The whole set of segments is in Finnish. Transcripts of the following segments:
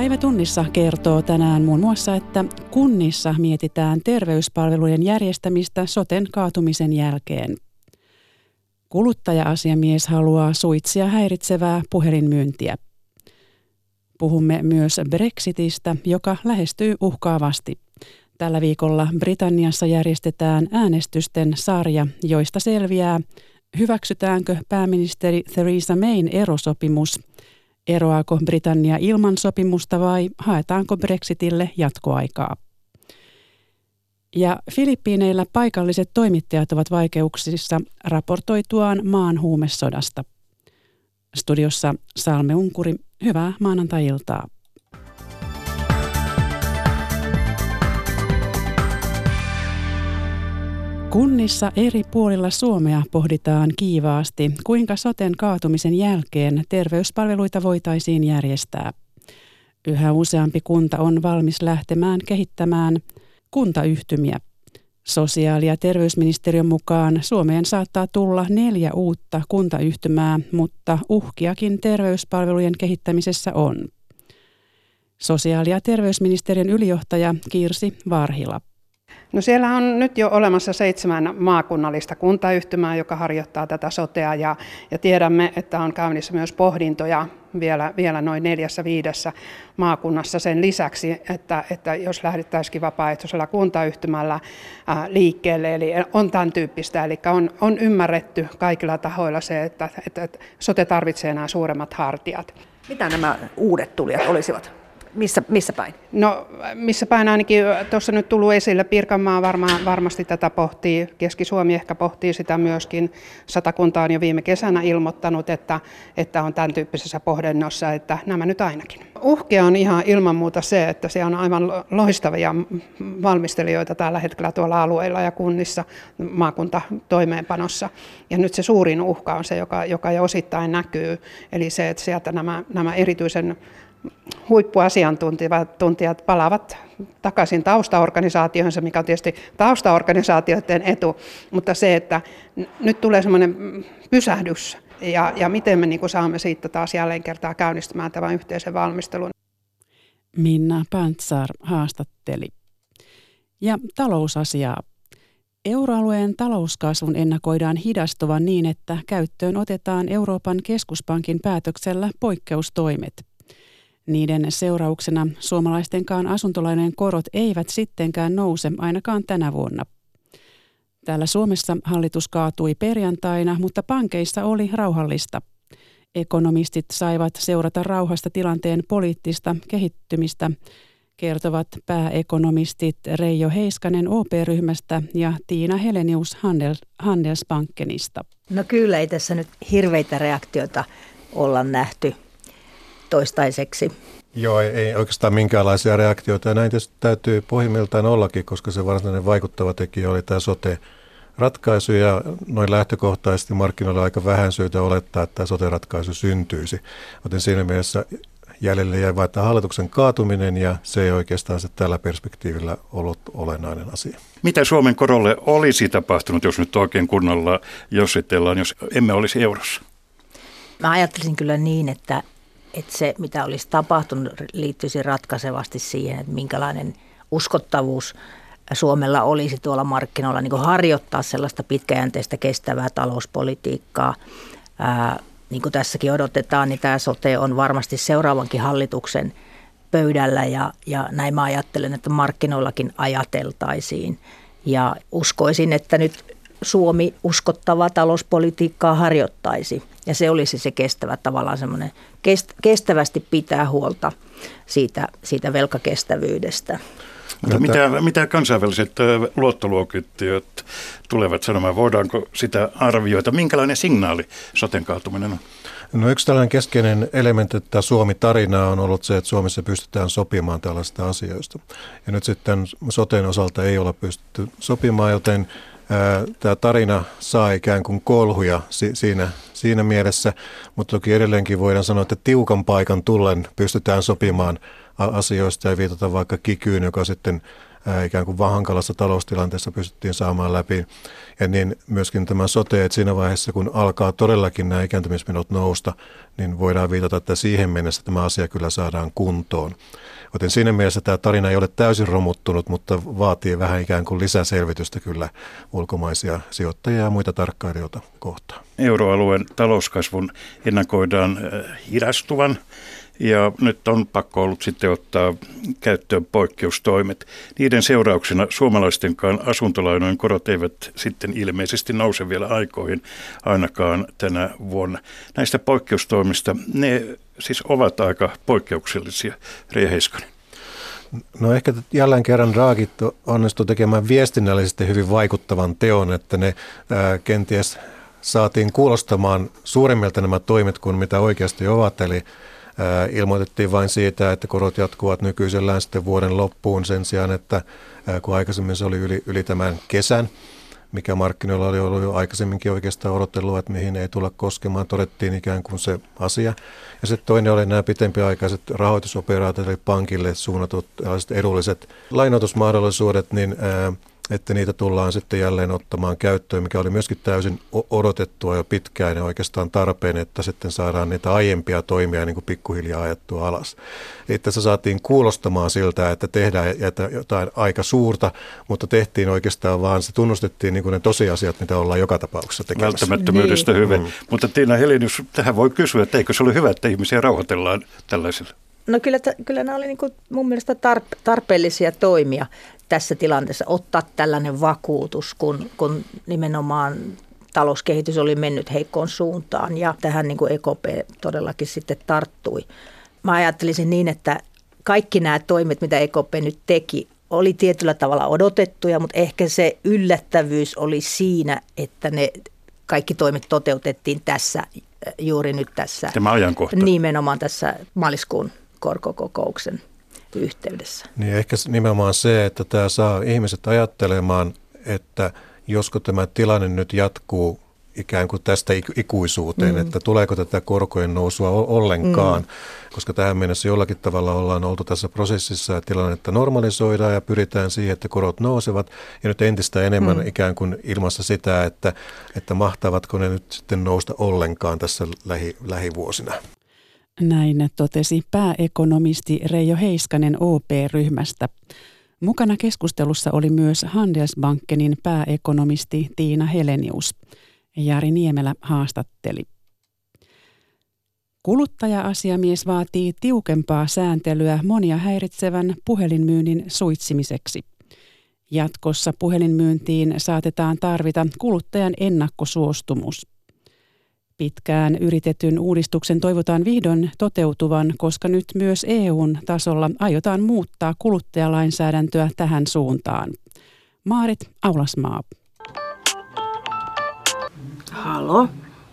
Päivä tunnissa kertoo tänään muun muassa, että kunnissa mietitään terveyspalvelujen järjestämistä soten kaatumisen jälkeen. Kuluttaja-asiamies haluaa suitsia häiritsevää puhelinmyyntiä. Puhumme myös Brexitistä, joka lähestyy uhkaavasti. Tällä viikolla Britanniassa järjestetään äänestysten sarja, joista selviää, hyväksytäänkö pääministeri Theresa Mayn erosopimus, eroaako Britannia ilman sopimusta vai haetaanko Brexitille jatkoaikaa. Ja Filippiineillä paikalliset toimittajat ovat vaikeuksissa raportoituaan maan huumesodasta. Studiossa Salme Unkuri, hyvää maanantai-iltaa. Kunnissa eri puolilla Suomea pohditaan kiivaasti, kuinka soten kaatumisen jälkeen terveyspalveluita voitaisiin järjestää. Yhä useampi kunta on valmis lähtemään kehittämään kuntayhtymiä. Sosiaali- ja terveysministeriön mukaan Suomeen saattaa tulla neljä uutta kuntayhtymää, mutta uhkiakin terveyspalvelujen kehittämisessä on. Sosiaali- ja terveysministeriön ylijohtaja Kirsi Varhila. No siellä on nyt jo olemassa seitsemän maakunnallista kuntayhtymää, joka harjoittaa tätä sotea ja, ja tiedämme, että on käynnissä myös pohdintoja vielä, vielä noin neljässä viidessä maakunnassa sen lisäksi, että, että jos lähdettäisiin vapaaehtoisella kuntayhtymällä ää, liikkeelle, eli on tämän tyyppistä, eli on, on ymmärretty kaikilla tahoilla se, että, että, että sote tarvitsee nämä suuremmat hartiat. Mitä nämä uudet tulijat olisivat? Missä, missä päin? No missä päin ainakin tuossa nyt tullut esille, Pirkanmaa varmaan, varmasti tätä pohtii, Keski-Suomi ehkä pohtii sitä myöskin. Satakunta on jo viime kesänä ilmoittanut, että, että on tämän tyyppisessä pohdennossa, että nämä nyt ainakin. Uhkia on ihan ilman muuta se, että siellä on aivan loistavia valmistelijoita tällä hetkellä tuolla alueilla ja kunnissa maakuntatoimeenpanossa. Ja nyt se suurin uhka on se, joka, joka jo osittain näkyy, eli se, että sieltä nämä, nämä erityisen huippuasiantuntijat palaavat takaisin taustaorganisaatioonsa, mikä on tietysti taustaorganisaatioiden etu, mutta se, että nyt tulee semmoinen pysähdys ja, ja miten me niin saamme siitä taas jälleen kertaa käynnistämään tämän yhteisen valmistelun. Minna Pantsar haastatteli. Ja talousasiaa. Euroalueen talouskasvun ennakoidaan hidastuvan niin, että käyttöön otetaan Euroopan keskuspankin päätöksellä poikkeustoimet – niiden seurauksena suomalaistenkaan asuntolainojen korot eivät sittenkään nouse ainakaan tänä vuonna. Täällä Suomessa hallitus kaatui perjantaina, mutta pankeissa oli rauhallista. Ekonomistit saivat seurata rauhasta tilanteen poliittista kehittymistä, kertovat pääekonomistit Reijo Heiskanen OP-ryhmästä ja Tiina Helenius Handelsbankenista. No kyllä ei tässä nyt hirveitä reaktioita olla nähty toistaiseksi. Joo, ei, ei oikeastaan minkäänlaisia reaktioita. Ja näin tietysti täytyy pohjimmiltaan ollakin, koska se varsinainen vaikuttava tekijä oli tämä sote ratkaisu ja noin lähtökohtaisesti markkinoilla aika vähän syytä olettaa, että tämä sote-ratkaisu syntyisi. Joten siinä mielessä jäljelle jäi vain hallituksen kaatuminen ja se ei oikeastaan se tällä perspektiivillä ollut olennainen asia. Mitä Suomen korolle olisi tapahtunut, jos nyt oikein kunnolla jossitellaan, jos emme olisi eurossa? Mä ajattelisin kyllä niin, että että se, mitä olisi tapahtunut, liittyisi ratkaisevasti siihen, että minkälainen uskottavuus Suomella olisi tuolla markkinoilla niin harjoittaa sellaista pitkäjänteistä kestävää talouspolitiikkaa. Ää, niin kuin tässäkin odotetaan, niin tämä sote on varmasti seuraavankin hallituksen pöydällä ja, ja näin mä ajattelen, että markkinoillakin ajateltaisiin. Ja uskoisin, että nyt Suomi uskottavaa talouspolitiikkaa harjoittaisi. Ja se olisi se kestävä tavallaan semmoinen, kestävästi pitää huolta siitä, siitä velkakestävyydestä. Mutta mitä, mitä kansainväliset luottoluokittajat tulevat sanomaan? Voidaanko sitä arvioida? Minkälainen signaali soten kaatuminen on? No yksi tällainen keskeinen elementti tätä Suomi-tarinaa on ollut se, että Suomessa pystytään sopimaan tällaista asioista. Ja nyt sitten soten osalta ei ole pystytty sopimaan, joten tämä tarina saa ikään kuin kolhuja siinä, siinä mielessä, mutta toki edelleenkin voidaan sanoa, että tiukan paikan tullen pystytään sopimaan asioista ja viitata vaikka kikyyn, joka sitten ikään kuin vaan hankalassa taloustilanteessa pystyttiin saamaan läpi. Ja niin myöskin tämä sote, että siinä vaiheessa kun alkaa todellakin nämä ikääntymismenot nousta, niin voidaan viitata, että siihen mennessä tämä asia kyllä saadaan kuntoon. Joten siinä mielessä tämä tarina ei ole täysin romuttunut, mutta vaatii vähän ikään kuin lisäselvitystä kyllä ulkomaisia sijoittajia ja muita tarkkailijoita kohtaan. Euroalueen talouskasvun ennakoidaan hidastuvan ja nyt on pakko ollut sitten ottaa käyttöön poikkeustoimet. Niiden seurauksena suomalaistenkaan asuntolainojen korot eivät sitten ilmeisesti nouse vielä aikoihin ainakaan tänä vuonna. Näistä poikkeustoimista ne siis ovat aika poikkeuksellisia, Reija. No ehkä jälleen kerran Raagit onnistui tekemään viestinnällisesti hyvin vaikuttavan teon, että ne ää, kenties saatiin kuulostamaan suuremmilta nämä toimet kuin mitä oikeasti ovat. Eli ilmoitettiin vain siitä, että korot jatkuvat nykyisellään sitten vuoden loppuun sen sijaan, että kun aikaisemmin se oli yli, yli tämän kesän, mikä markkinoilla oli ollut jo aikaisemminkin oikeastaan odottelua, että mihin ei tulla koskemaan, todettiin ikään kuin se asia. Ja sitten toinen oli nämä pitempiaikaiset rahoitusoperaatiot, eli pankille suunnatut edulliset lainoitusmahdollisuudet, niin että niitä tullaan sitten jälleen ottamaan käyttöön, mikä oli myöskin täysin odotettua jo pitkään ja oikeastaan tarpeen, että sitten saadaan niitä aiempia toimia niin kuin pikkuhiljaa ajettua alas. Että se saatiin kuulostamaan siltä, että tehdään jotain aika suurta, mutta tehtiin oikeastaan vaan, se tunnustettiin niin kuin ne tosiasiat, mitä ollaan joka tapauksessa tekemässä. Välttämättömyydestä niin. hyvin. Mm. Mutta Tiina Helinius, tähän voi kysyä, että eikö se ole hyvä, että ihmisiä rauhoitellaan tällaisilla? No kyllä, kyllä nämä oli niin kuin mun mielestä tarpeellisia toimia tässä tilanteessa ottaa tällainen vakuutus, kun, kun nimenomaan talouskehitys oli mennyt heikkoon suuntaan ja tähän niin kuin EKP todellakin sitten tarttui. Mä ajattelisin niin, että kaikki nämä toimet, mitä EKP nyt teki, oli tietyllä tavalla odotettuja, mutta ehkä se yllättävyys oli siinä, että ne kaikki toimet toteutettiin tässä, juuri nyt tässä. Tämä ajankohta. Nimenomaan tässä maaliskuun korkokokouksen yhteydessä. Niin ehkä nimenomaan se, että tämä saa ihmiset ajattelemaan, että josko tämä tilanne nyt jatkuu ikään kuin tästä ikuisuuteen, mm. että tuleeko tätä korkojen nousua ollenkaan, mm. koska tähän mennessä jollakin tavalla ollaan oltu tässä prosessissa ja tilannetta normalisoidaan ja pyritään siihen, että korot nousevat ja nyt entistä enemmän mm. ikään kuin ilmassa sitä, että, että mahtavatko ne nyt sitten nousta ollenkaan tässä lähi, lähivuosina. Näin totesi pääekonomisti Reijo Heiskanen OP-ryhmästä. Mukana keskustelussa oli myös Handelsbankenin pääekonomisti Tiina Helenius. Jari Niemelä haastatteli. Kuluttaja-asiamies vaatii tiukempaa sääntelyä monia häiritsevän puhelinmyynnin suitsimiseksi. Jatkossa puhelinmyyntiin saatetaan tarvita kuluttajan ennakkosuostumus. Pitkään yritetyn uudistuksen toivotaan vihdoin toteutuvan, koska nyt myös EUn tasolla aiotaan muuttaa kuluttajalainsäädäntöä tähän suuntaan. Maarit Aulasmaa. Halo?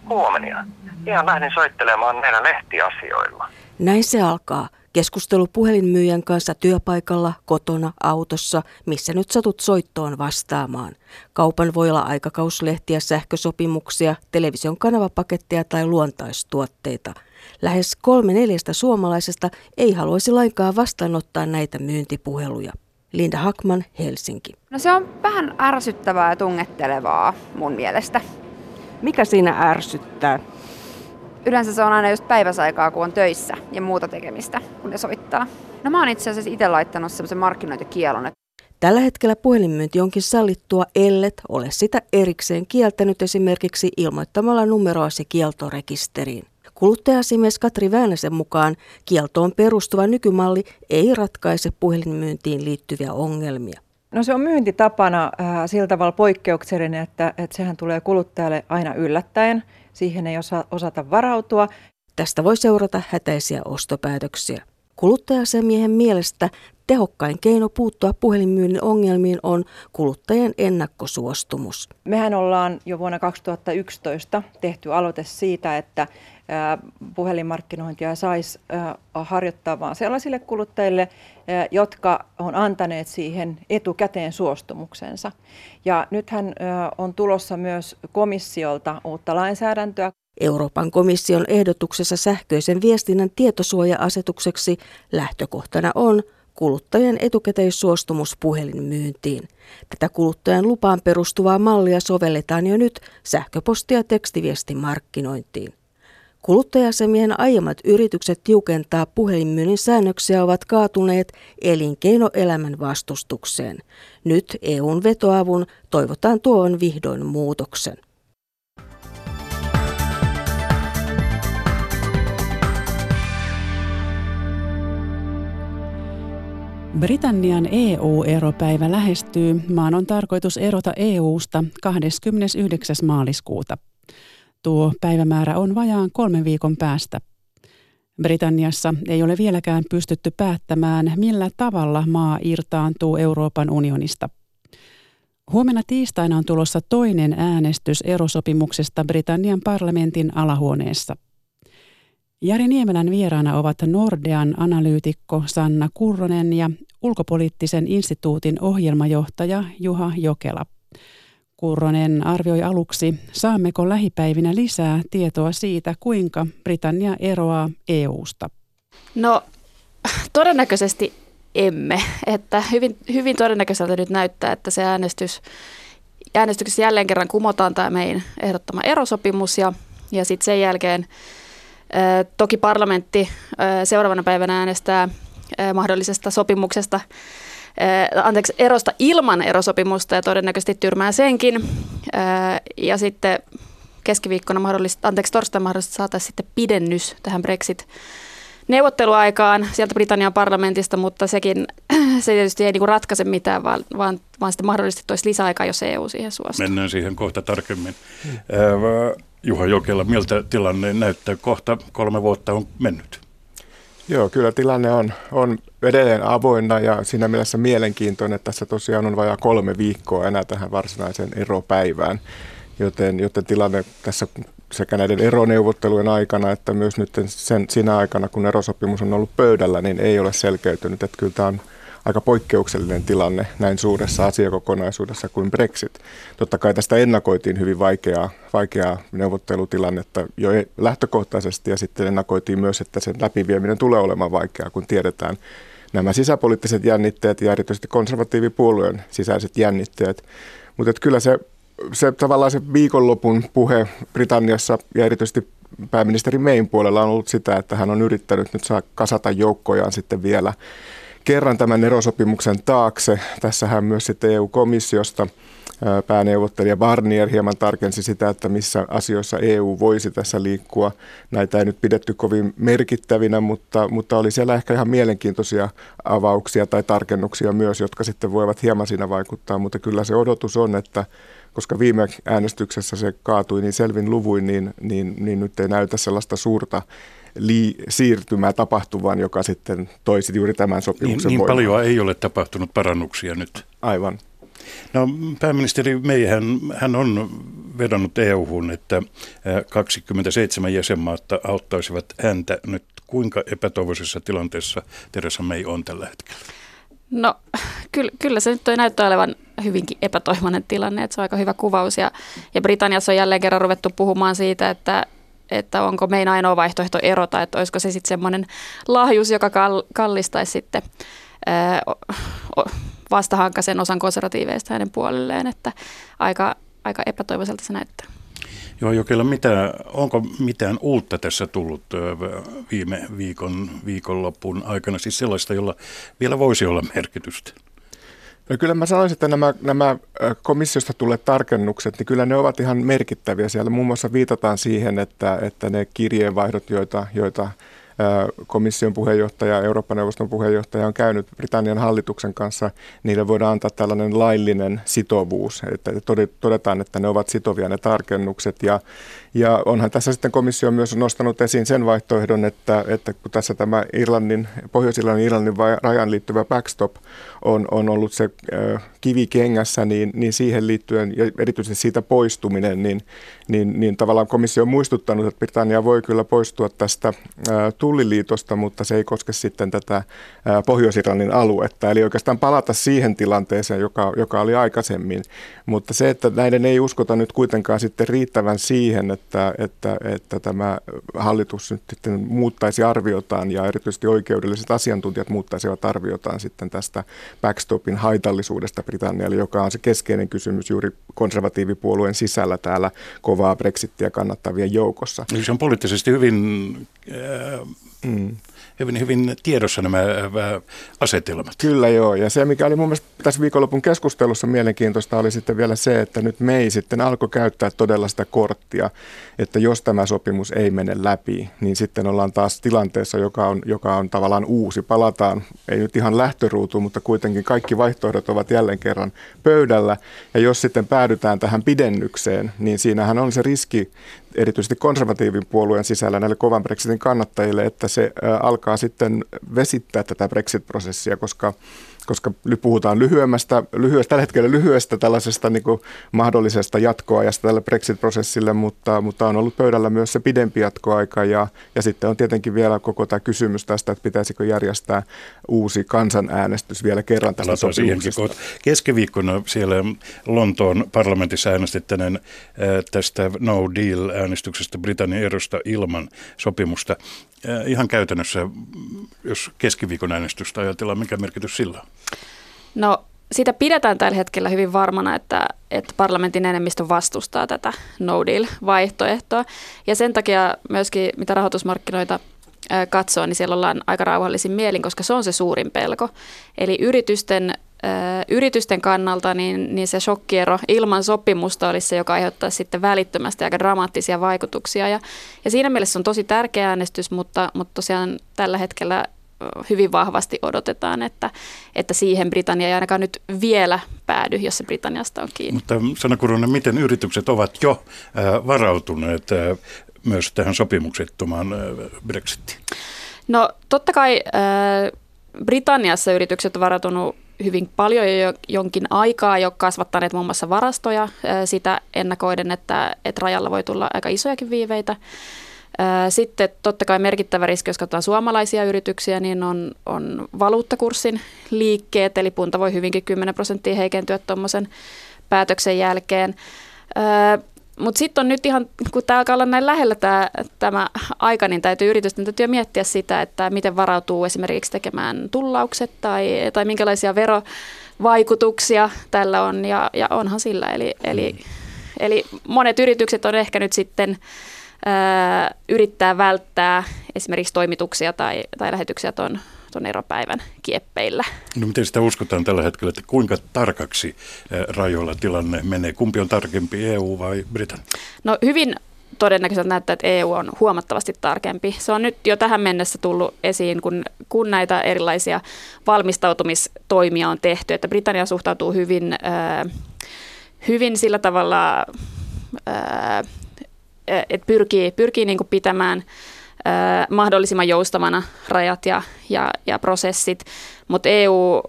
Huomenia. Ihan lähdin soittelemaan meidän lehtiasioilla. Näin se alkaa. Keskustelu puhelinmyyjän kanssa työpaikalla, kotona, autossa, missä nyt satut soittoon vastaamaan. Kaupan voi olla aikakauslehtiä, sähkösopimuksia, television kanavapaketteja tai luontaistuotteita. Lähes kolme neljästä suomalaisesta ei haluaisi lainkaan vastaanottaa näitä myyntipuheluja. Linda Hakman, Helsinki. No se on vähän ärsyttävää ja tungettelevaa mun mielestä. Mikä siinä ärsyttää? Yleensä se on aina just päiväsaikaa, kun on töissä ja muuta tekemistä, kun ne soittaa. No mä oon itse asiassa itse laittanut semmoisen markkinointikielon. Tällä hetkellä puhelinmyynti onkin sallittua, ellet ole sitä erikseen kieltänyt esimerkiksi ilmoittamalla numeroasi kieltorekisteriin. Kuluttaja-asiamies Katri Väänäsen mukaan kieltoon perustuva nykymalli ei ratkaise puhelinmyyntiin liittyviä ongelmia. No se on myyntitapana äh, sillä tavalla poikkeuksellinen, että, että sehän tulee kuluttajalle aina yllättäen – siihen ei osa, osata varautua. Tästä voi seurata hätäisiä ostopäätöksiä. Kuluttajasemiehen mielestä tehokkain keino puuttua puhelinmyynnin ongelmiin on kuluttajien ennakkosuostumus. Mehän ollaan jo vuonna 2011 tehty aloite siitä, että puhelinmarkkinointia saisi harjoittaa vain sellaisille kuluttajille, jotka on antaneet siihen etukäteen suostumuksensa. Ja nythän on tulossa myös komissiolta uutta lainsäädäntöä. Euroopan komission ehdotuksessa sähköisen viestinnän tietosuoja-asetukseksi lähtökohtana on kuluttajan etukäteissuostumus puhelinmyyntiin. Tätä kuluttajan lupaan perustuvaa mallia sovelletaan jo nyt sähköposti- ja tekstiviestimarkkinointiin. Kuluttajasemien aiemmat yritykset tiukentaa puhelinmyynnin säännöksiä ovat kaatuneet elinkeinoelämän vastustukseen. Nyt EUn vetoavun toivotaan tuon vihdoin muutoksen. Britannian EU-eropäivä lähestyy. Maan on tarkoitus erota EUsta 29. maaliskuuta. Tuo päivämäärä on vajaan kolmen viikon päästä. Britanniassa ei ole vieläkään pystytty päättämään, millä tavalla maa irtaantuu Euroopan unionista. Huomenna tiistaina on tulossa toinen äänestys erosopimuksesta Britannian parlamentin alahuoneessa. Jari Niemelän vieraana ovat Nordean analyytikko Sanna Kurronen ja ulkopoliittisen instituutin ohjelmajohtaja Juha Jokela. Kurronen arvioi aluksi, saammeko lähipäivinä lisää tietoa siitä, kuinka Britannia eroaa EUsta. No todennäköisesti emme. Että hyvin, hyvin todennäköiseltä nyt näyttää, että se äänestys, äänestyksessä jälleen kerran kumotaan tämä meidän ehdottama erosopimus ja, ja sitten sen jälkeen toki parlamentti seuraavana päivänä äänestää ää, mahdollisesta sopimuksesta anteeksi, erosta ilman erosopimusta ja todennäköisesti tyrmää senkin. Ja sitten keskiviikkona mahdollista, anteeksi, torstaina mahdollisesti saataisiin sitten pidennys tähän Brexit neuvotteluaikaan sieltä Britannian parlamentista, mutta sekin se tietysti ei niinku ratkaise mitään, vaan, vaan, vaan sitten mahdollisesti toisi lisäaikaa, jos EU siihen suostuu. Mennään siihen kohta tarkemmin. Juha Jokela, miltä tilanne näyttää? Kohta kolme vuotta on mennyt. Joo, kyllä tilanne on, on edelleen avoinna ja siinä mielessä mielenkiintoinen, että tässä tosiaan on vajaa kolme viikkoa enää tähän varsinaiseen eropäivään. Joten, joten tilanne tässä sekä näiden eroneuvottelujen aikana että myös nyt sen, siinä aikana, kun erosopimus on ollut pöydällä, niin ei ole selkeytynyt. Että kyllä tämä on aika poikkeuksellinen tilanne näin suuressa asiakokonaisuudessa kuin Brexit. Totta kai tästä ennakoitiin hyvin vaikeaa, vaikeaa neuvottelutilannetta jo lähtökohtaisesti ja sitten ennakoitiin myös, että sen läpivieminen tulee olemaan vaikeaa, kun tiedetään nämä sisäpoliittiset jännitteet ja erityisesti konservatiivipuolueen sisäiset jännitteet. Mutta kyllä se, se tavallaan se viikonlopun puhe Britanniassa ja erityisesti pääministeri Mayn puolella on ollut sitä, että hän on yrittänyt nyt saa kasata joukkojaan sitten vielä kerran tämän erosopimuksen taakse. Tässähän myös sitten EU-komissiosta pääneuvottelija Barnier hieman tarkensi sitä, että missä asioissa EU voisi tässä liikkua. Näitä ei nyt pidetty kovin merkittävinä, mutta, mutta oli siellä ehkä ihan mielenkiintoisia avauksia tai tarkennuksia myös, jotka sitten voivat hieman siinä vaikuttaa. Mutta kyllä se odotus on, että koska viime äänestyksessä se kaatui niin selvin luvuin, niin, niin, niin nyt ei näytä sellaista suurta li- siirtymää tapahtuvan, joka sitten toisi juuri tämän sopimuksen Niin, niin paljon ei ole tapahtunut parannuksia nyt. Aivan. No pääministeri Meihän hän on vedonnut EU-hun, että 27 jäsenmaata auttaisivat häntä nyt. Kuinka epätoivoisessa tilanteessa Teresa May on tällä hetkellä? No kyllä, kyllä se nyt toi näyttää olevan hyvinkin epätoivoinen tilanne, että se on aika hyvä kuvaus. Ja, ja Britanniassa on jälleen kerran ruvettu puhumaan siitä, että, että onko meidän ainoa vaihtoehto erota, että olisiko se sitten semmoinen lahjus, joka kallistaisi sitten vastahankaisen osan konservatiiveista hänen puolelleen, että aika, aika epätoivoiselta se näyttää. Joo, Jokela, mitä, onko mitään uutta tässä tullut viime viikon, viikonlopun aikana, siis sellaista, jolla vielä voisi olla merkitystä? No kyllä mä sanoisin, että nämä, nämä komissiosta tulleet tarkennukset, niin kyllä ne ovat ihan merkittäviä. Siellä muun muassa viitataan siihen, että, että ne kirjeenvaihdot, joita, joita komission puheenjohtaja, Euroopan neuvoston puheenjohtaja on käynyt Britannian hallituksen kanssa, niille voidaan antaa tällainen laillinen sitovuus, että todetaan, että ne ovat sitovia ne tarkennukset ja, ja onhan tässä sitten komissio myös nostanut esiin sen vaihtoehdon, että, että kun tässä tämä Irlannin, Pohjois-Irlannin Irlannin rajan liittyvä backstop on, on ollut se kivi kengässä, niin, niin siihen liittyen ja erityisesti siitä poistuminen, niin, niin, niin tavallaan komissio on muistuttanut, että Britannia voi kyllä poistua tästä tulliliitosta, mutta se ei koske sitten tätä Pohjois-Irlannin aluetta. Eli oikeastaan palata siihen tilanteeseen, joka, joka oli aikaisemmin. Mutta se, että näiden ei uskota nyt kuitenkaan sitten riittävän siihen, että, että, että tämä hallitus nyt sitten muuttaisi arviotaan ja erityisesti oikeudelliset asiantuntijat muuttaisivat arviotaan sitten tästä backstopin haitallisuudesta Britannialle, joka on se keskeinen kysymys juuri konservatiivipuolueen sisällä täällä kovaa Brexittiä kannattavien joukossa. Niin se on poliittisesti hyvin... Äh, mm hyvin, hyvin tiedossa nämä asetelmat. Kyllä joo, ja se mikä oli mun mielestä tässä viikonlopun keskustelussa mielenkiintoista oli sitten vielä se, että nyt me ei sitten alkoi käyttää todella sitä korttia, että jos tämä sopimus ei mene läpi, niin sitten ollaan taas tilanteessa, joka on, joka on tavallaan uusi. Palataan, ei nyt ihan lähtöruutuun, mutta kuitenkin kaikki vaihtoehdot ovat jälleen kerran pöydällä, ja jos sitten päädytään tähän pidennykseen, niin siinähän on se riski erityisesti konservatiivin puolueen sisällä näille kovan Brexitin kannattajille, että se alkaa sitten vesittää tätä Brexit-prosessia, koska koska puhutaan lyhyemmästä, lyhyestä, tällä hetkellä lyhyestä tällaisesta niin kuin mahdollisesta jatkoajasta tälle Brexit-prosessille, mutta, mutta on ollut pöydällä myös se pidempi jatkoaika ja, ja sitten on tietenkin vielä koko tämä kysymys tästä, että pitäisikö järjestää uusi kansanäänestys vielä kerran tästä sopimuksesta. Keskiviikkona siellä Lontoon parlamentissa äänestettäneen äh, tästä no deal äänestyksestä Britannian erosta ilman sopimusta. Äh, ihan käytännössä, jos keskiviikon äänestystä ajatellaan, mikä merkitys sillä on? No sitä pidetään tällä hetkellä hyvin varmana, että, että parlamentin enemmistö vastustaa tätä no deal-vaihtoehtoa. Ja sen takia myöskin, mitä rahoitusmarkkinoita katsoo, niin siellä ollaan aika rauhallisin mielin, koska se on se suurin pelko. Eli yritysten, yritysten kannalta niin, niin se shokkiero ilman sopimusta olisi se, joka aiheuttaa sitten välittömästi aika dramaattisia vaikutuksia. Ja, ja siinä mielessä on tosi tärkeä äänestys, mutta, mutta tosiaan tällä hetkellä hyvin vahvasti odotetaan, että, että siihen Britannia ei ainakaan nyt vielä päädy, jos se Britanniasta on kiinni. Mutta Sanna Kurunen, miten yritykset ovat jo varautuneet myös tähän sopimuksettomaan Brexitiin? No totta kai Britanniassa yritykset ovat varautuneet hyvin paljon jo jonkin aikaa jo kasvattaneet muun muassa varastoja sitä ennakoiden, että, että rajalla voi tulla aika isojakin viiveitä. Sitten totta kai merkittävä riski, jos katsotaan suomalaisia yrityksiä, niin on, on valuuttakurssin liikkeet, eli punta voi hyvinkin 10 prosenttia heikentyä tuommoisen päätöksen jälkeen. Mutta sitten on nyt ihan, kun tämä alkaa olla näin lähellä tämä, tämä aika, niin täytyy yritysten täytyy miettiä sitä, että miten varautuu esimerkiksi tekemään tullaukset tai, tai minkälaisia verovaikutuksia tällä on, ja, ja onhan sillä. Eli, eli, mm. eli monet yritykset on ehkä nyt sitten yrittää välttää esimerkiksi toimituksia tai, tai lähetyksiä tuon tuon eropäivän kieppeillä. No miten sitä uskotaan tällä hetkellä, että kuinka tarkaksi rajoilla tilanne menee? Kumpi on tarkempi, EU vai Britannia? No hyvin todennäköisesti näyttää, että EU on huomattavasti tarkempi. Se on nyt jo tähän mennessä tullut esiin, kun, kun näitä erilaisia valmistautumistoimia on tehty, että Britannia suhtautuu hyvin, äh, hyvin sillä tavalla äh, että pyrkii, pyrkii niin kuin mahdollisimman joustavana rajat ja, ja, ja prosessit, mutta EU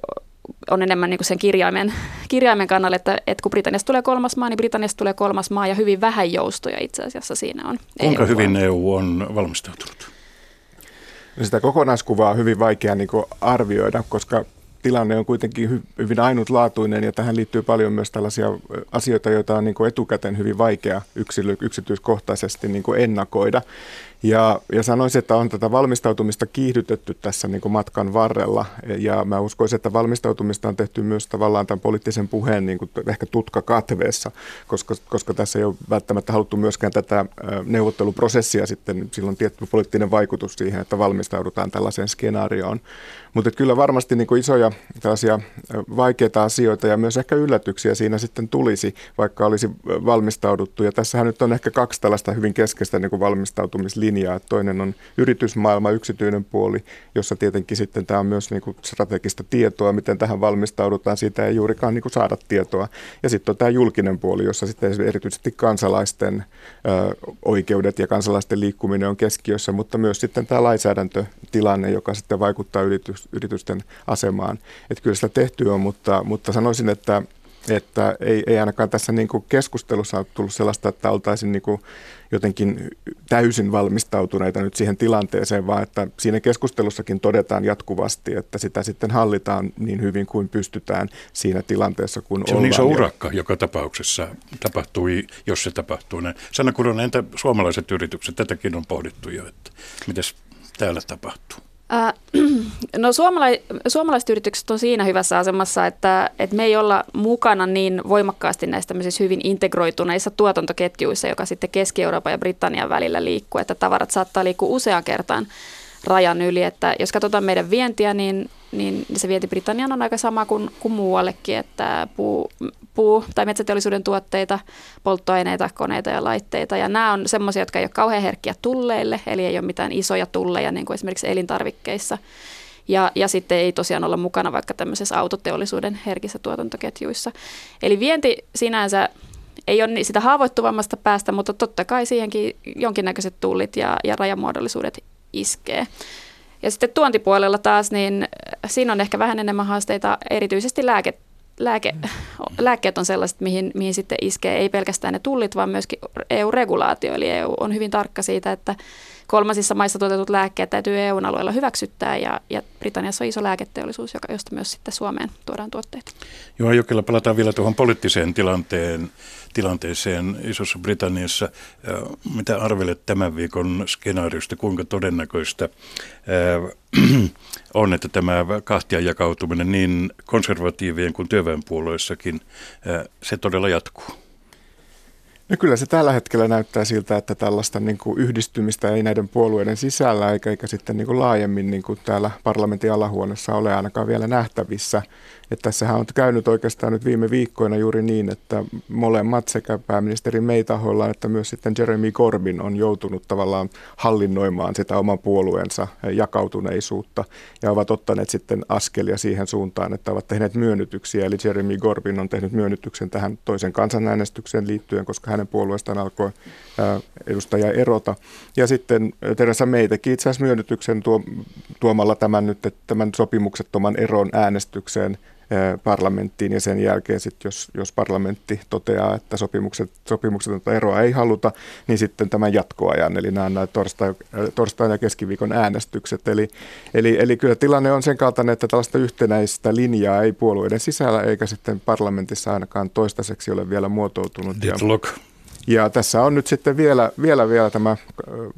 on enemmän niin kuin sen kirjaimen, kirjaimen kannalla, että, että kun Britanniasta tulee kolmas maa, niin Britanniasta tulee kolmas maa ja hyvin vähän joustoja itse asiassa siinä on. Kuinka EU hyvin on. EU on valmistautunut? No sitä kokonaiskuvaa on hyvin vaikea niin arvioida, koska tilanne on kuitenkin hyvin ainutlaatuinen ja tähän liittyy paljon myös tällaisia asioita, joita on niin kuin etukäteen hyvin vaikea yksilö, yksityiskohtaisesti niin kuin ennakoida. Ja, ja sanoisin, että on tätä valmistautumista kiihdytetty tässä niin kuin matkan varrella. Ja mä uskoisin, että valmistautumista on tehty myös tavallaan tämän poliittisen puheen niin kuin ehkä tutka katveessa, koska, koska tässä ei ole välttämättä haluttu myöskään tätä neuvotteluprosessia sitten, silloin tietty poliittinen vaikutus siihen, että valmistaudutaan tällaiseen skenaarioon. Mutta kyllä varmasti niin kuin isoja tällaisia vaikeita asioita ja myös ehkä yllätyksiä siinä sitten tulisi, vaikka olisi valmistauduttu. Ja tässähän nyt on ehkä kaksi tällaista hyvin keskeistä niin kuin valmistautumislinjaa. Toinen on yritysmaailma, yksityinen puoli, jossa tietenkin sitten tämä on myös niin kuin strategista tietoa, miten tähän valmistaudutaan. Siitä ei juurikaan niin kuin saada tietoa. Ja sitten on tämä julkinen puoli, jossa sitten erityisesti kansalaisten ö, oikeudet ja kansalaisten liikkuminen on keskiössä, mutta myös sitten tämä lainsäädäntötilanne, joka sitten vaikuttaa yritys, yritysten asemaan. Että kyllä sitä tehty on, mutta, mutta sanoisin, että Että ei, ei ainakaan tässä niin kuin keskustelussa ole tullut sellaista, että oltaisiin niin kuin jotenkin täysin valmistautuneita nyt siihen tilanteeseen, vaan että siinä keskustelussakin todetaan jatkuvasti, että sitä sitten hallitaan niin hyvin kuin pystytään siinä tilanteessa, kun Se on iso urakka joka tapauksessa tapahtui, jos se tapahtuu. Sanna Kuronen, entä suomalaiset yritykset? Tätäkin on pohdittu jo, että miten täällä tapahtuu? Äh, no suomalai, suomalaiset yritykset on siinä hyvässä asemassa, että, että me ei olla mukana niin voimakkaasti näissä hyvin integroituneissa tuotantoketjuissa, joka sitten Keski-Euroopan ja Britannian välillä liikkuu, että tavarat saattaa liikkua useaan kertaan rajan yli. Että jos katsotaan meidän vientiä, niin, niin se vienti Britanniaan on aika sama kuin, kuin muuallekin, että puu, puu- tai metsäteollisuuden tuotteita, polttoaineita, koneita ja laitteita. Ja nämä on semmoisia, jotka ei ole kauhean herkkiä tulleille, eli ei ole mitään isoja tulleja, niin kuin esimerkiksi elintarvikkeissa. Ja, ja sitten ei tosiaan olla mukana vaikka tämmöisessä autoteollisuuden herkissä tuotantoketjuissa. Eli vienti sinänsä ei ole sitä haavoittuvammasta päästä, mutta totta kai siihenkin jonkinnäköiset tullit ja, ja rajamuodollisuudet iskee. Ja sitten tuontipuolella taas, niin siinä on ehkä vähän enemmän haasteita, erityisesti lääke, lääke, lääkkeet on sellaiset, mihin, mihin sitten iskee ei pelkästään ne tullit, vaan myöskin EU-regulaatio. Eli EU on hyvin tarkka siitä, että kolmasissa maissa tuotetut lääkkeet täytyy EU-alueella hyväksyttää ja, ja Britanniassa on iso lääketeollisuus, joka, josta myös sitten Suomeen tuodaan tuotteita. Joo, Jokela, palataan vielä tuohon poliittiseen tilanteen, tilanteeseen Isossa Britanniassa. Mitä arvelet tämän viikon skenaariosta, kuinka todennäköistä on, että tämä kahtia jakautuminen niin konservatiivien kuin työväenpuolueissakin, se todella jatkuu? No kyllä se tällä hetkellä näyttää siltä, että tällaista niin kuin yhdistymistä ei näiden puolueiden sisällä eikä, eikä sitten niin kuin laajemmin niin kuin täällä parlamentin alahuoneessa ole ainakaan vielä nähtävissä. Että tässähän on käynyt oikeastaan nyt viime viikkoina juuri niin, että molemmat sekä pääministeri May että myös sitten Jeremy Corbyn on joutunut tavallaan hallinnoimaan sitä oman puolueensa jakautuneisuutta ja ovat ottaneet sitten askelia siihen suuntaan, että ovat tehneet myönnytyksiä. Eli Jeremy Corbyn on tehnyt myönnytyksen tähän toisen kansanäänestykseen liittyen, koska hänen puolueestaan alkoi edustaja erota. Ja sitten Teresa May teki itse asiassa myönnytyksen tuo, tuomalla tämän nyt tämän sopimuksettoman eron äänestykseen parlamenttiin ja sen jälkeen sit jos, jos parlamentti toteaa, että sopimukset, sopimuksetonta eroa ei haluta, niin sitten tämän jatkoajan, eli nämä, nämä torstai, torstain ja keskiviikon äänestykset. Eli, eli, eli kyllä tilanne on sen kaltainen, että tällaista yhtenäistä linjaa ei puolueiden sisällä eikä sitten parlamentissa ainakaan toistaiseksi ole vielä muotoutunut. Deadlock. Ja, ja tässä on nyt sitten vielä, vielä, vielä tämä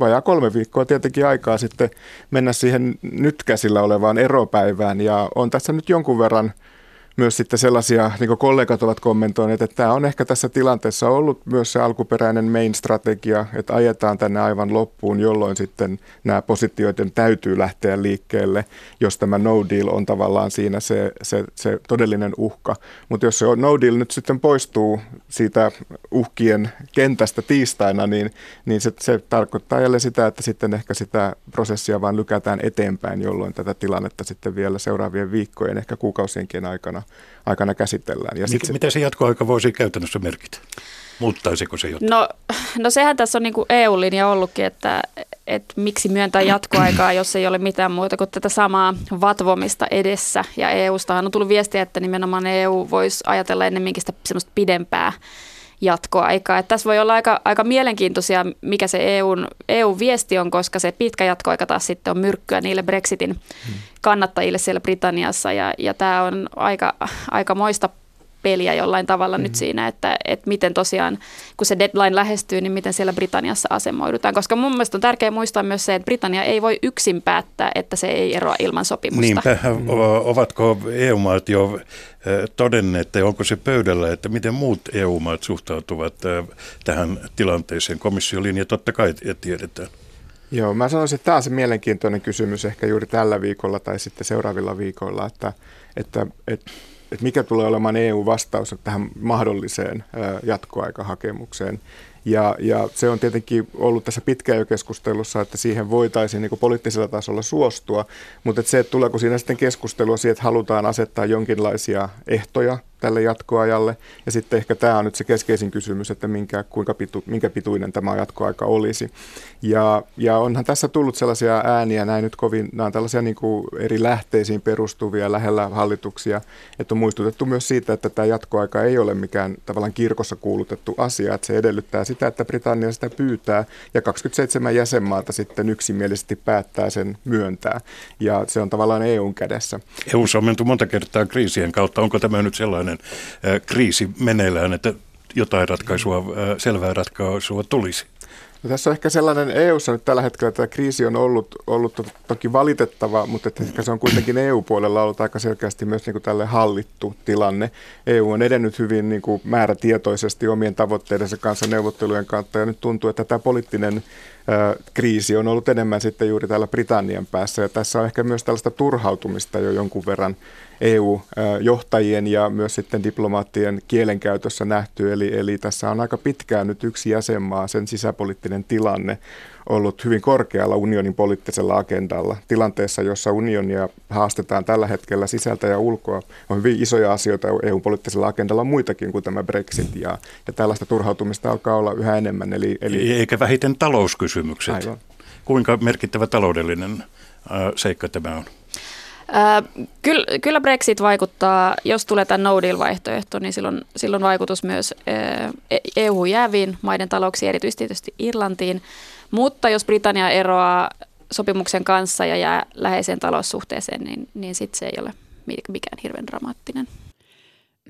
vajaa kolme viikkoa tietenkin aikaa sitten mennä siihen nyt käsillä olevaan eropäivään. Ja on tässä nyt jonkun verran myös sitten sellaisia, niin kuin kollegat ovat kommentoineet, että tämä on ehkä tässä tilanteessa ollut myös se alkuperäinen main-strategia, että ajetaan tänne aivan loppuun, jolloin sitten nämä positioiden täytyy lähteä liikkeelle, jos tämä no deal on tavallaan siinä se, se, se todellinen uhka. Mutta jos se no deal nyt sitten poistuu siitä uhkien kentästä tiistaina, niin, niin se, se tarkoittaa jälleen sitä, että sitten ehkä sitä prosessia vaan lykätään eteenpäin, jolloin tätä tilannetta sitten vielä seuraavien viikkojen, ehkä kuukausienkin aikana aikana käsitellään. Ja sit Mitä se jatkoaika voisi käytännössä merkitä? Muuttaisiko se jotain? No, no sehän tässä on niin kuin EU-linja ollutkin, että, että miksi myöntää jatkoaikaa, jos ei ole mitään muuta kuin tätä samaa vatvomista edessä. Ja EUstahan on tullut viestiä, että nimenomaan EU voisi ajatella ennemminkin sitä semmoista pidempää jatkoaikaa. Että tässä voi olla aika, aika mielenkiintoisia, mikä se EUn, EU-viesti on, koska se pitkä jatkoaika taas sitten on myrkkyä niille Brexitin hmm. kannattajille siellä Britanniassa. Ja, ja tämä on aika, aika moista peliä jollain tavalla mm-hmm. nyt siinä, että, että miten tosiaan, kun se deadline lähestyy, niin miten siellä Britanniassa asemoidutaan. Koska mun mielestä on tärkeää muistaa myös se, että Britannia ei voi yksin päättää, että se ei eroa ilman sopimusta. Niinpä, ovatko EU-maat jo todenneet, että onko se pöydällä, että miten muut EU-maat suhtautuvat tähän tilanteeseen? Komission linja totta kai tiedetään. Joo, mä sanoisin, että tämä on se mielenkiintoinen kysymys ehkä juuri tällä viikolla tai sitten seuraavilla viikoilla, että, että, että että mikä tulee olemaan EU-vastaus tähän mahdolliseen jatkoaikahakemukseen. Ja, ja se on tietenkin ollut tässä pitkään jo keskustelussa, että siihen voitaisiin niin poliittisella tasolla suostua, mutta että se, että tuleeko siinä sitten keskustelua siitä, että halutaan asettaa jonkinlaisia ehtoja tälle jatkoajalle. Ja sitten ehkä tämä on nyt se keskeisin kysymys, että minkä, kuinka pitu, minkä pituinen tämä jatkoaika olisi. Ja, ja onhan tässä tullut sellaisia ääniä, näin nyt kovin, nämä on tällaisia niin kuin eri lähteisiin perustuvia lähellä hallituksia, että on muistutettu myös siitä, että tämä jatkoaika ei ole mikään tavallaan kirkossa kuulutettu asia, että se edellyttää sitä, että Britannia sitä pyytää ja 27 jäsenmaata sitten yksimielisesti päättää sen myöntää. Ja se on tavallaan EUn kädessä. EU on menty monta kertaa kriisien kautta. Onko tämä nyt sellainen äh, kriisi meneillään, että jotain ratkaisua, äh, selvää ratkaisua tulisi? No tässä on ehkä sellainen EU-ssa nyt tällä hetkellä, tämä kriisi on ollut, ollut to, toki valitettava, mutta että ehkä se on kuitenkin EU-puolella ollut aika selkeästi myös niin kuin tälle hallittu tilanne. EU on edennyt hyvin niin kuin määrätietoisesti omien tavoitteidensa kanssa neuvottelujen kautta ja nyt tuntuu, että tämä poliittinen kriisi on ollut enemmän sitten juuri täällä Britannian päässä. Ja tässä on ehkä myös tällaista turhautumista jo jonkun verran EU-johtajien ja myös sitten diplomaattien kielenkäytössä nähty. Eli, eli tässä on aika pitkään nyt yksi jäsenmaa, sen sisäpoliittinen tilanne ollut hyvin korkealla unionin poliittisella agendalla. Tilanteessa, jossa unionia haastetaan tällä hetkellä sisältä ja ulkoa, on hyvin isoja asioita EU-poliittisella agendalla muitakin kuin tämä Brexit. Ja, ja tällaista turhautumista alkaa olla yhä enemmän. Eli, eli... Eikä vähiten talouskysymykset. Aivan. Kuinka merkittävä taloudellinen seikka tämä on? Kyllä, kyllä Brexit vaikuttaa, jos tulee tämä no deal-vaihtoehto, niin silloin, silloin vaikutus myös EU-jääviin maiden talouksiin, erityisesti tietysti Irlantiin. Mutta jos Britannia eroaa sopimuksen kanssa ja jää läheiseen taloussuhteeseen, niin, niin sitten se ei ole mikään hirveän dramaattinen.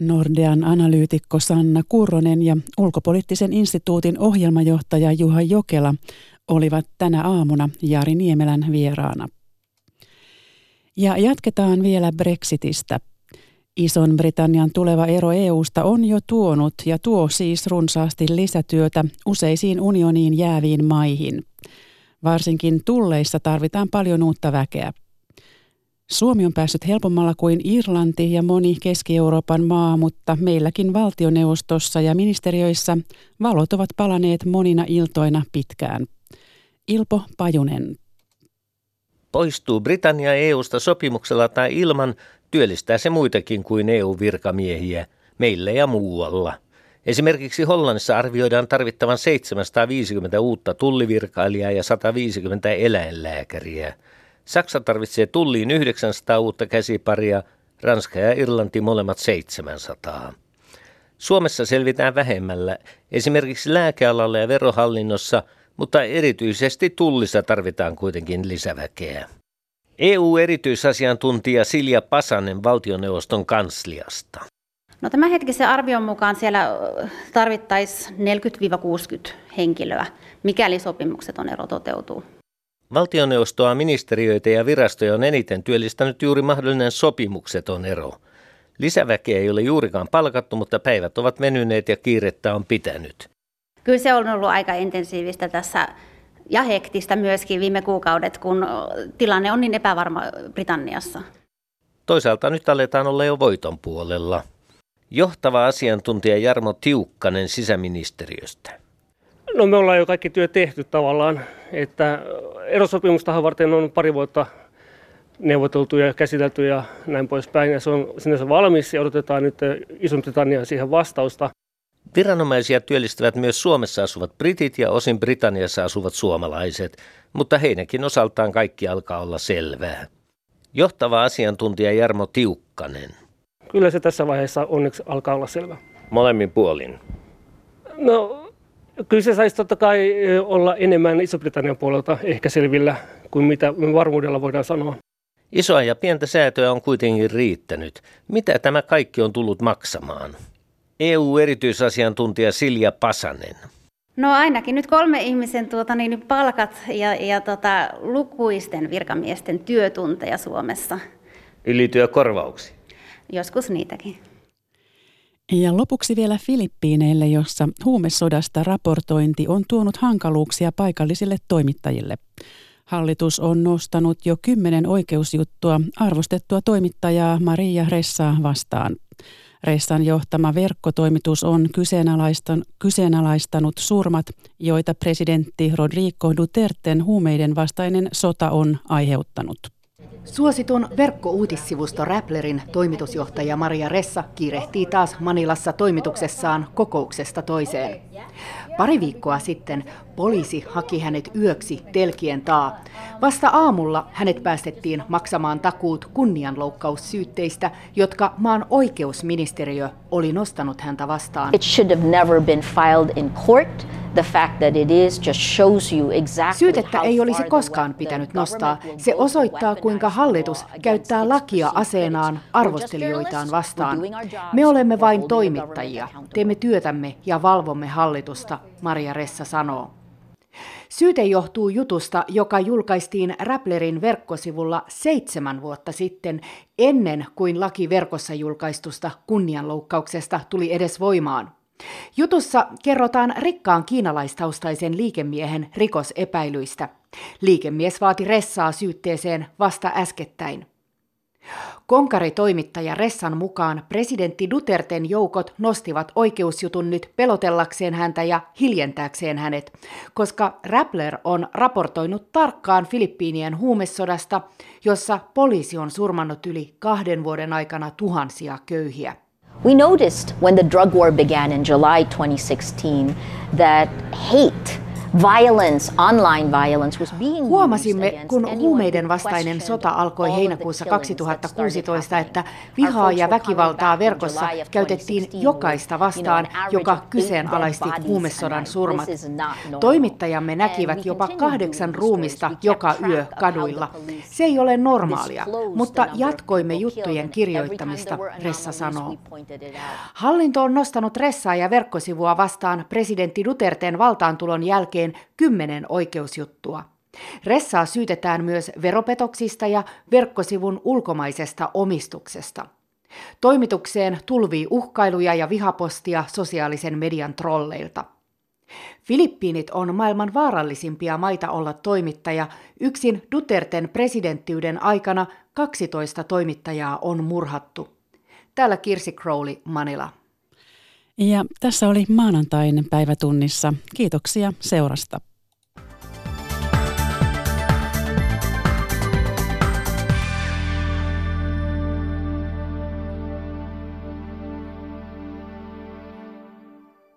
Nordean analyytikko Sanna Kurronen ja ulkopoliittisen instituutin ohjelmajohtaja Juha Jokela olivat tänä aamuna Jari Niemelän vieraana. Ja jatketaan vielä Brexitistä. Ison Britannian tuleva ero EUsta on jo tuonut ja tuo siis runsaasti lisätyötä useisiin unioniin jääviin maihin. Varsinkin tulleissa tarvitaan paljon uutta väkeä. Suomi on päässyt helpommalla kuin Irlanti ja moni Keski-Euroopan maa, mutta meilläkin valtioneuvostossa ja ministeriöissä valot ovat palaneet monina iltoina pitkään. Ilpo Pajunen. Poistuu Britannia EUsta sopimuksella tai ilman, työllistää se muitakin kuin EU-virkamiehiä, meillä ja muualla. Esimerkiksi Hollannissa arvioidaan tarvittavan 750 uutta tullivirkailijaa ja 150 eläinlääkäriä. Saksa tarvitsee tulliin 900 uutta käsiparia, Ranska ja Irlanti molemmat 700. Suomessa selvitään vähemmällä, esimerkiksi lääkealalla ja verohallinnossa, mutta erityisesti tullissa tarvitaan kuitenkin lisäväkeä. EU-erityisasiantuntija Silja Pasanen valtioneuvoston kansliasta. No tämän hetkisen arvion mukaan siellä tarvittaisiin 40-60 henkilöä, mikäli sopimukset on ero toteutuu. Valtioneuvostoa, ministeriöitä ja virastoja on eniten työllistänyt juuri mahdollinen sopimukseton ero. Lisäväkeä ei ole juurikaan palkattu, mutta päivät ovat venyneet ja kiirettä on pitänyt. Kyllä se on ollut aika intensiivistä tässä ja hektistä myöskin viime kuukaudet, kun tilanne on niin epävarma Britanniassa. Toisaalta nyt aletaan olla jo voiton puolella. Johtava asiantuntija Jarmo Tiukkanen sisäministeriöstä. No me ollaan jo kaikki työ tehty tavallaan, että erosopimustahan varten on pari vuotta neuvoteltu ja käsitelty ja näin poispäin. Ja se on sinänsä valmis ja odotetaan nyt Iso-Britannian siihen vastausta. Viranomaisia työllistävät myös Suomessa asuvat britit ja osin Britanniassa asuvat suomalaiset, mutta heidänkin osaltaan kaikki alkaa olla selvää. Johtava asiantuntija Jarmo Tiukkanen. Kyllä se tässä vaiheessa onneksi alkaa olla selvä. Molemmin puolin. No, kyllä se saisi totta kai olla enemmän Iso-Britannian puolelta ehkä selvillä kuin mitä me varmuudella voidaan sanoa. Isoa ja pientä säätöä on kuitenkin riittänyt. Mitä tämä kaikki on tullut maksamaan? EU-erityisasiantuntija Silja Pasanen. No ainakin nyt kolme ihmisen tuota, niin palkat ja, ja tota, lukuisten virkamiesten työtunteja Suomessa. Ylityökorvauksia? Joskus niitäkin. Ja lopuksi vielä Filippiineille, jossa huumesodasta raportointi on tuonut hankaluuksia paikallisille toimittajille. Hallitus on nostanut jo kymmenen oikeusjuttua arvostettua toimittajaa Maria Ressaa vastaan. Ressan johtama verkkotoimitus on kyseenalaistanut surmat, joita presidentti Rodrigo Duterten huumeiden vastainen sota on aiheuttanut. Suositun verkkouutissivusto Rapplerin toimitusjohtaja Maria Ressa kiirehtii taas Manilassa toimituksessaan kokouksesta toiseen. Pari viikkoa sitten poliisi haki hänet yöksi telkien taa. Vasta aamulla hänet päästettiin maksamaan takuut kunnianloukkaussyytteistä, jotka maan oikeusministeriö oli nostanut häntä vastaan. It should have never been filed in court. The fact that it is just shows you exactly Syytettä ei olisi koskaan pitänyt nostaa. Se osoittaa, kuinka hallitus käyttää lakia aseenaan arvostelijoitaan vastaan. Me olemme vain toimittajia. Teemme työtämme ja valvomme hallitusta, Maria Ressa sanoo. Syyte johtuu jutusta, joka julkaistiin Rapplerin verkkosivulla seitsemän vuotta sitten, ennen kuin laki verkossa julkaistusta kunnianloukkauksesta tuli edes voimaan. Jutussa kerrotaan rikkaan kiinalaistaustaisen liikemiehen rikosepäilyistä. Liikemies vaati Ressaa syytteeseen vasta äskettäin. Konkari-toimittaja Ressan mukaan presidentti Duterten joukot nostivat oikeusjutun nyt pelotellakseen häntä ja hiljentääkseen hänet, koska Rappler on raportoinut tarkkaan Filippiinien huumesodasta, jossa poliisi on surmannut yli kahden vuoden aikana tuhansia köyhiä. We noticed when the drug war began in July 2016 that hate Violence, online violence was being Huomasimme, kun huumeiden vastainen sota alkoi heinäkuussa 2016, että vihaa ja väkivaltaa verkossa käytettiin jokaista vastaan, joka kyseenalaisti huumesodan surmat. Toimittajamme näkivät jopa kahdeksan ruumista joka yö kaduilla. Se ei ole normaalia, mutta jatkoimme juttujen kirjoittamista, Ressa sanoo. Hallinto on nostanut Ressaa ja verkkosivua vastaan presidentti Duterten valtaantulon jälkeen jälkeen kymmenen oikeusjuttua. Ressaa syytetään myös veropetoksista ja verkkosivun ulkomaisesta omistuksesta. Toimitukseen tulvii uhkailuja ja vihapostia sosiaalisen median trolleilta. Filippiinit on maailman vaarallisimpia maita olla toimittaja. Yksin Duterten presidenttiyden aikana 12 toimittajaa on murhattu. Täällä Kirsi Crowley, Manila. Ja tässä oli maanantain päivätunnissa. Kiitoksia seurasta.